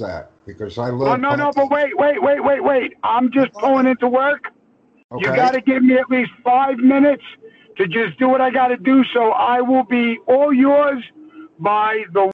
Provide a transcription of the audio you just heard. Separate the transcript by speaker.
Speaker 1: that because I
Speaker 2: Oh, no, no, but wait, wait, wait, wait, wait. I'm just pulling into work. You got to give me at least five minutes to just do what I got to do. So I will be all yours by the